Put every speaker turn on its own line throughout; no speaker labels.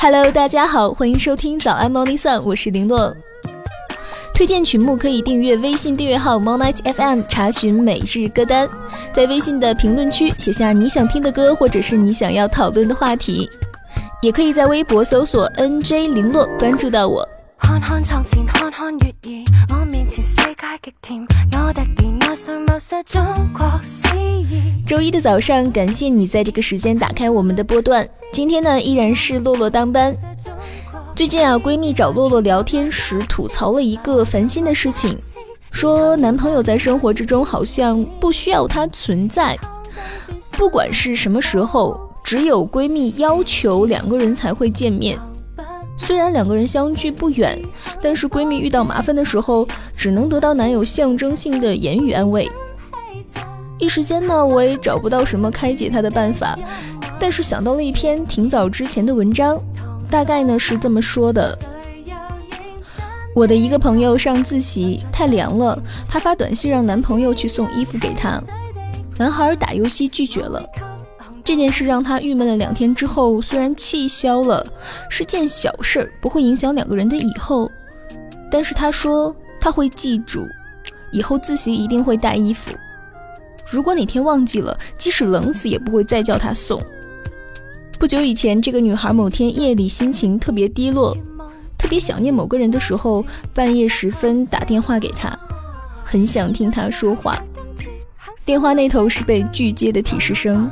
Hello，大家好，欢迎收听早安 Morning Sun，我是林洛。推荐曲目可以订阅微信订阅号 m o n i g h t FM，查询每日歌单，在微信的评论区写下你想听的歌，或者是你想要讨论的话题，也可以在微博搜索 NJ 林洛关注到我。看看床前，看看月儿，我面前世界极甜，我突然爱上某些中国诗意。周一的早上，感谢你在这个时间打开我们的波段。今天呢，依然是洛洛当班。最近啊，闺蜜找洛洛聊天时吐槽了一个烦心的事情，说男朋友在生活之中好像不需要她存在，不管是什么时候，只有闺蜜要求两个人才会见面。虽然两个人相距不远，但是闺蜜遇到麻烦的时候，只能得到男友象征性的言语安慰。一时间呢，我也找不到什么开解她的办法，但是想到了一篇挺早之前的文章，大概呢是这么说的：我的一个朋友上自习太凉了，她发短信让男朋友去送衣服给她，男孩打游戏拒绝了。这件事让他郁闷了两天之后，虽然气消了，是件小事，不会影响两个人的以后。但是他说他会记住，以后自习一定会带衣服。如果哪天忘记了，即使冷死也不会再叫他送。不久以前，这个女孩某天夜里心情特别低落，特别想念某个人的时候，半夜时分打电话给他，很想听他说话。电话那头是被拒接的提示声。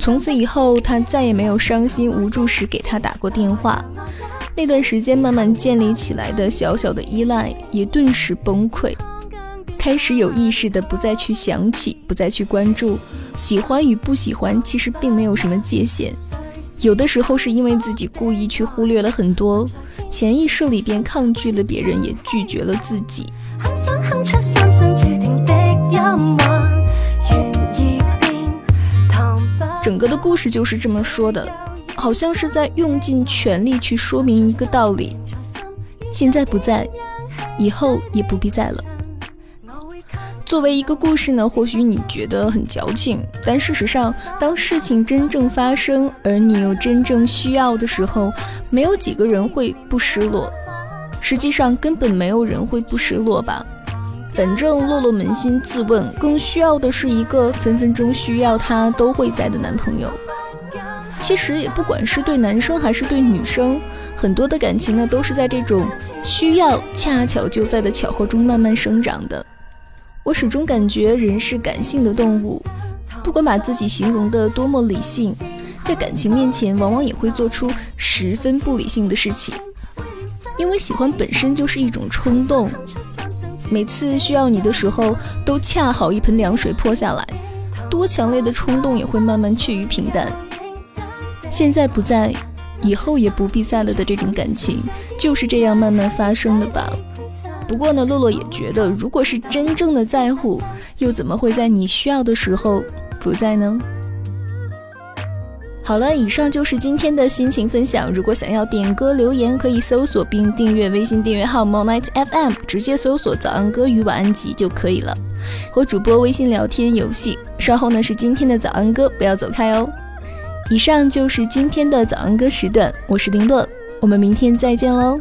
从此以后，他再也没有伤心无助时给他打过电话。那段时间慢慢建立起来的小小的依赖也顿时崩溃，开始有意识的不再去想起，不再去关注。喜欢与不喜欢其实并没有什么界限，有的时候是因为自己故意去忽略了很多，潜意识里边抗拒了别人，也拒绝了自己。哼整个的故事就是这么说的，好像是在用尽全力去说明一个道理：现在不在，以后也不必在了。作为一个故事呢，或许你觉得很矫情，但事实上，当事情真正发生，而你又真正需要的时候，没有几个人会不失落。实际上，根本没有人会不失落吧。反正洛洛扪心自问，更需要的是一个分分钟需要他都会在的男朋友。其实也不管是对男生还是对女生，很多的感情呢都是在这种需要恰巧就在的巧合中慢慢生长的。我始终感觉人是感性的动物，不管把自己形容的多么理性，在感情面前往往也会做出十分不理性的事情。因为喜欢本身就是一种冲动，每次需要你的时候，都恰好一盆凉水泼下来，多强烈的冲动也会慢慢趋于平淡。现在不在，以后也不必在了的这种感情，就是这样慢慢发生的吧。不过呢，洛洛也觉得，如果是真正的在乎，又怎么会在你需要的时候不在呢？好了，以上就是今天的心情分享。如果想要点歌留言，可以搜索并订阅微信订阅号 m o n i g h t FM，直接搜索“早安歌与晚安集”就可以了。和主播微信聊天游戏。稍后呢是今天的早安歌，不要走开哦。以上就是今天的早安歌时段，我是林顿，我们明天再见喽。